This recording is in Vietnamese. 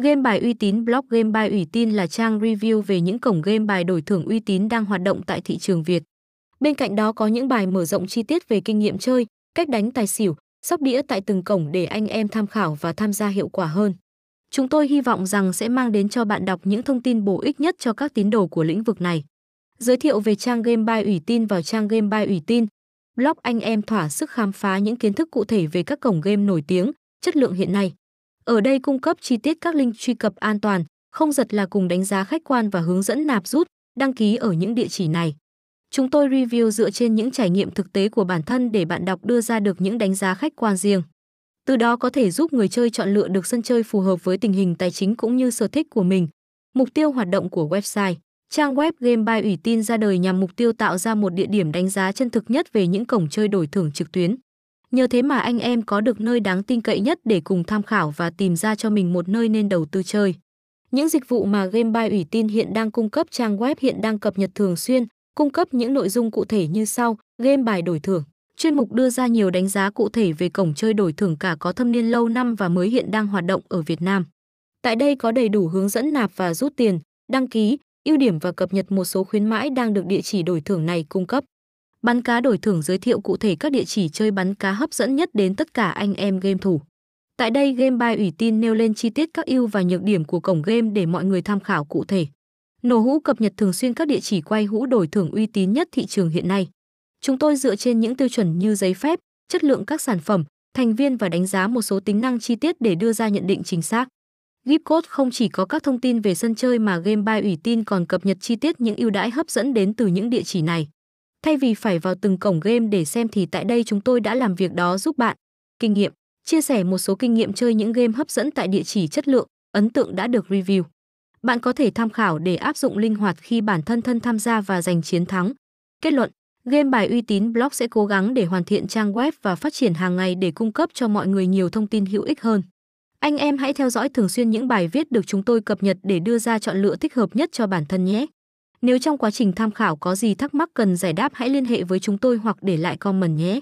Game bài uy tín Blog Game bài ủy tin là trang review về những cổng game bài đổi thưởng uy tín đang hoạt động tại thị trường Việt. Bên cạnh đó có những bài mở rộng chi tiết về kinh nghiệm chơi, cách đánh tài xỉu, sóc đĩa tại từng cổng để anh em tham khảo và tham gia hiệu quả hơn. Chúng tôi hy vọng rằng sẽ mang đến cho bạn đọc những thông tin bổ ích nhất cho các tín đồ của lĩnh vực này. Giới thiệu về trang game bài ủy tin vào trang game bài ủy tin. Blog anh em thỏa sức khám phá những kiến thức cụ thể về các cổng game nổi tiếng, chất lượng hiện nay. Ở đây cung cấp chi tiết các link truy cập an toàn, không giật là cùng đánh giá khách quan và hướng dẫn nạp rút, đăng ký ở những địa chỉ này. Chúng tôi review dựa trên những trải nghiệm thực tế của bản thân để bạn đọc đưa ra được những đánh giá khách quan riêng. Từ đó có thể giúp người chơi chọn lựa được sân chơi phù hợp với tình hình tài chính cũng như sở thích của mình. Mục tiêu hoạt động của website Trang web Game by ủy tin ra đời nhằm mục tiêu tạo ra một địa điểm đánh giá chân thực nhất về những cổng chơi đổi thưởng trực tuyến. Nhờ thế mà anh em có được nơi đáng tin cậy nhất để cùng tham khảo và tìm ra cho mình một nơi nên đầu tư chơi. Những dịch vụ mà Game by ủy tin hiện đang cung cấp trang web hiện đang cập nhật thường xuyên, cung cấp những nội dung cụ thể như sau: game bài đổi thưởng, chuyên mục đưa ra nhiều đánh giá cụ thể về cổng chơi đổi thưởng cả có thâm niên lâu năm và mới hiện đang hoạt động ở Việt Nam. Tại đây có đầy đủ hướng dẫn nạp và rút tiền, đăng ký, ưu điểm và cập nhật một số khuyến mãi đang được địa chỉ đổi thưởng này cung cấp. Bắn cá đổi thưởng giới thiệu cụ thể các địa chỉ chơi bắn cá hấp dẫn nhất đến tất cả anh em game thủ. Tại đây Game bài ủy tin nêu lên chi tiết các ưu và nhược điểm của cổng game để mọi người tham khảo cụ thể. Nổ hũ cập nhật thường xuyên các địa chỉ quay hũ đổi thưởng uy tín nhất thị trường hiện nay. Chúng tôi dựa trên những tiêu chuẩn như giấy phép, chất lượng các sản phẩm, thành viên và đánh giá một số tính năng chi tiết để đưa ra nhận định chính xác. Gipcode không chỉ có các thông tin về sân chơi mà Game bài ủy tin còn cập nhật chi tiết những ưu đãi hấp dẫn đến từ những địa chỉ này. Thay vì phải vào từng cổng game để xem thì tại đây chúng tôi đã làm việc đó giúp bạn. Kinh nghiệm, chia sẻ một số kinh nghiệm chơi những game hấp dẫn tại địa chỉ chất lượng, ấn tượng đã được review. Bạn có thể tham khảo để áp dụng linh hoạt khi bản thân thân tham gia và giành chiến thắng. Kết luận, game bài uy tín blog sẽ cố gắng để hoàn thiện trang web và phát triển hàng ngày để cung cấp cho mọi người nhiều thông tin hữu ích hơn. Anh em hãy theo dõi thường xuyên những bài viết được chúng tôi cập nhật để đưa ra chọn lựa thích hợp nhất cho bản thân nhé. Nếu trong quá trình tham khảo có gì thắc mắc cần giải đáp, hãy liên hệ với chúng tôi hoặc để lại comment nhé.